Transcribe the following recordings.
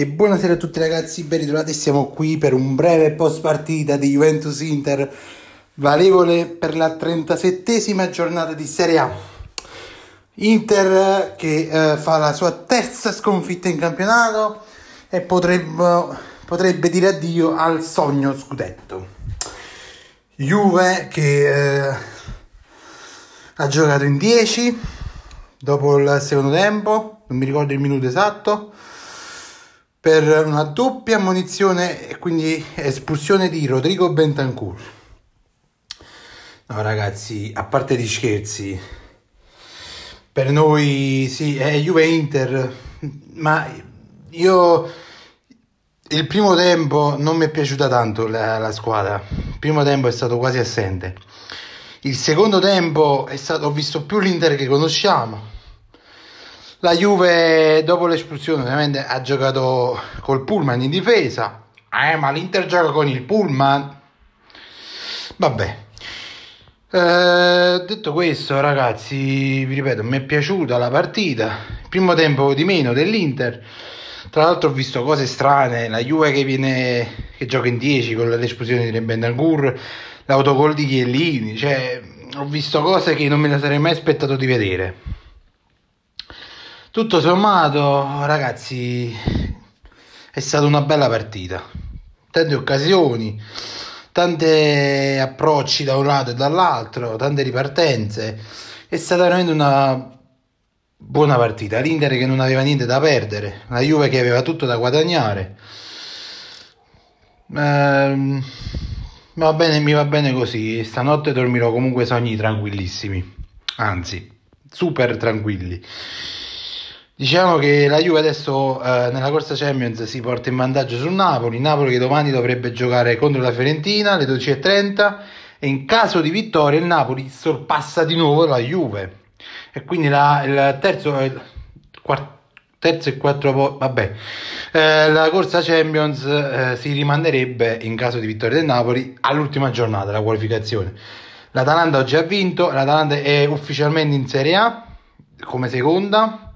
E buonasera a tutti ragazzi, ben ritrovati, siamo qui per un breve post partita di Juventus Inter valevole per la 37esima giornata di Serie A. Inter che eh, fa la sua terza sconfitta in campionato e potrebbe, potrebbe dire addio al sogno scudetto. Juve che eh, ha giocato in 10 dopo il secondo tempo, non mi ricordo il minuto esatto, per una doppia ammonizione e quindi espulsione di Rodrigo Bentancur. No ragazzi, a parte gli scherzi, per noi sì, è Juve Inter, ma io il primo tempo non mi è piaciuta tanto la, la squadra, il primo tempo è stato quasi assente. Il secondo tempo stato, ho visto più l'Inter che conosciamo. La Juve dopo l'espulsione ovviamente ha giocato col pullman in difesa. Eh, ma l'Inter gioca con il pullman. Vabbè. Eh, detto questo, ragazzi, vi ripeto, mi è piaciuta la partita. Primo tempo di meno dell'Inter. Tra l'altro ho visto cose strane, la Juve che viene che gioca in 10 con l'esplosione di Bendangur, l'autogol di Chiellini, cioè ho visto cose che non me le sarei mai aspettato di vedere. Tutto sommato, ragazzi, è stata una bella partita. Tante occasioni, tanti approcci da un lato e dall'altro, tante ripartenze. È stata veramente una buona partita. L'Inter che non aveva niente da perdere, la Juve che aveva tutto da guadagnare. Ehm, va bene, mi va bene così. Stanotte dormirò comunque sogni tranquillissimi, anzi, super tranquilli. Diciamo che la Juve adesso eh, nella corsa Champions si porta in vantaggio sul Napoli, Napoli che domani dovrebbe giocare contro la Fiorentina alle 12.30 e in caso di vittoria il Napoli sorpassa di nuovo la Juve. E quindi la, il terzo, il quarto, terzo e quattro vabbè. Eh, la corsa Champions eh, si rimanderebbe in caso di vittoria del Napoli all'ultima giornata la qualificazione. l'Atalanta oggi ha vinto l'Atalanta è ufficialmente in Serie A come seconda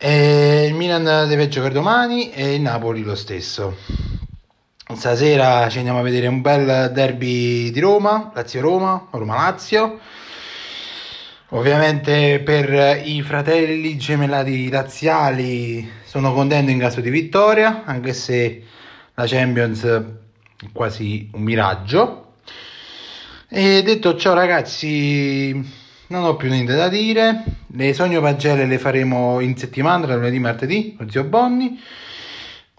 e il Milan deve giocare domani e il Napoli lo stesso. Stasera ci andiamo a vedere un bel derby di Roma, Lazio-Roma, Roma-Lazio. Ovviamente per i fratelli gemellati razziali sono contento in caso di vittoria, anche se la Champions è quasi un miraggio. E detto ciò ragazzi, non ho più niente da dire. Le sogno pagelle le faremo in settimana, tra lunedì e martedì, con zio Bonni.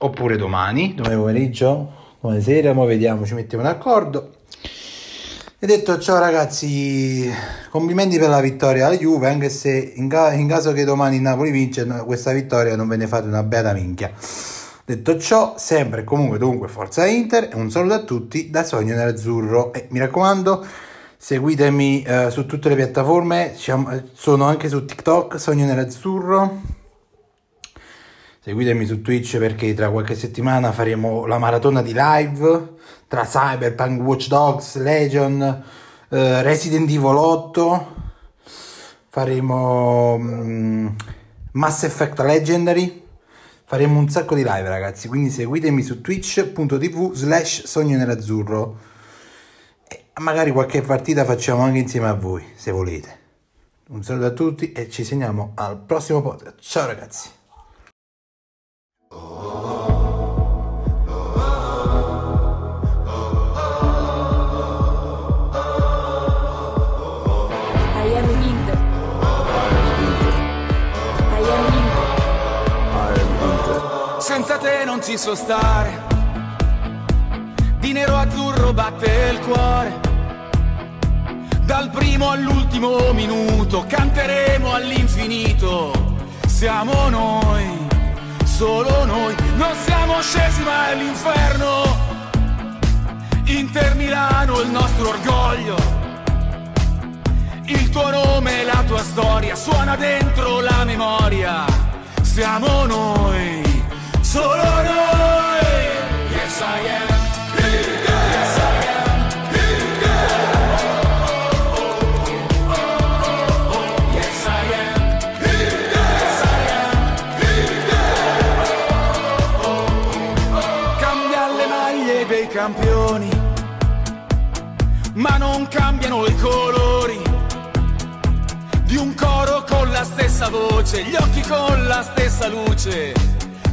Oppure domani, domani pomeriggio, domani sera, ora vediamo, ci mettiamo d'accordo. E detto ciò ragazzi, complimenti per la vittoria alla Juve, anche se in, ca- in caso che domani Napoli vince, questa vittoria non ve ne fate una beata minchia. Detto ciò, sempre e comunque dunque forza Inter e un saluto a tutti da Sogno Nerazzurro e mi raccomando seguitemi eh, su tutte le piattaforme, sono anche su TikTok, Sogno Nerazzurro. Seguitemi su Twitch perché tra qualche settimana faremo la maratona di live tra Cyberpunk, Watch Dogs, Legion, eh, Resident Evil 8. Faremo um, Mass Effect Legendary. Faremo un sacco di live ragazzi, quindi seguitemi su twitch.tv slash sogno nerazzurro magari qualche partita facciamo anche insieme a voi, se volete. Un saluto a tutti e ci sentiamo al prossimo podcast. Ciao ragazzi! Senza te non ci so stare, di nero azzurro batte il cuore dal primo all'ultimo minuto canteremo all'infinito. Siamo noi, solo noi. Non siamo scesi mai all'inferno. Inter Milano il nostro orgoglio. Il tuo nome e la tua storia suona dentro la memoria. Siamo noi, solo noi. Yes, I am. Maglie dei campioni, ma non cambiano i colori di un coro con la stessa voce, gli occhi con la stessa luce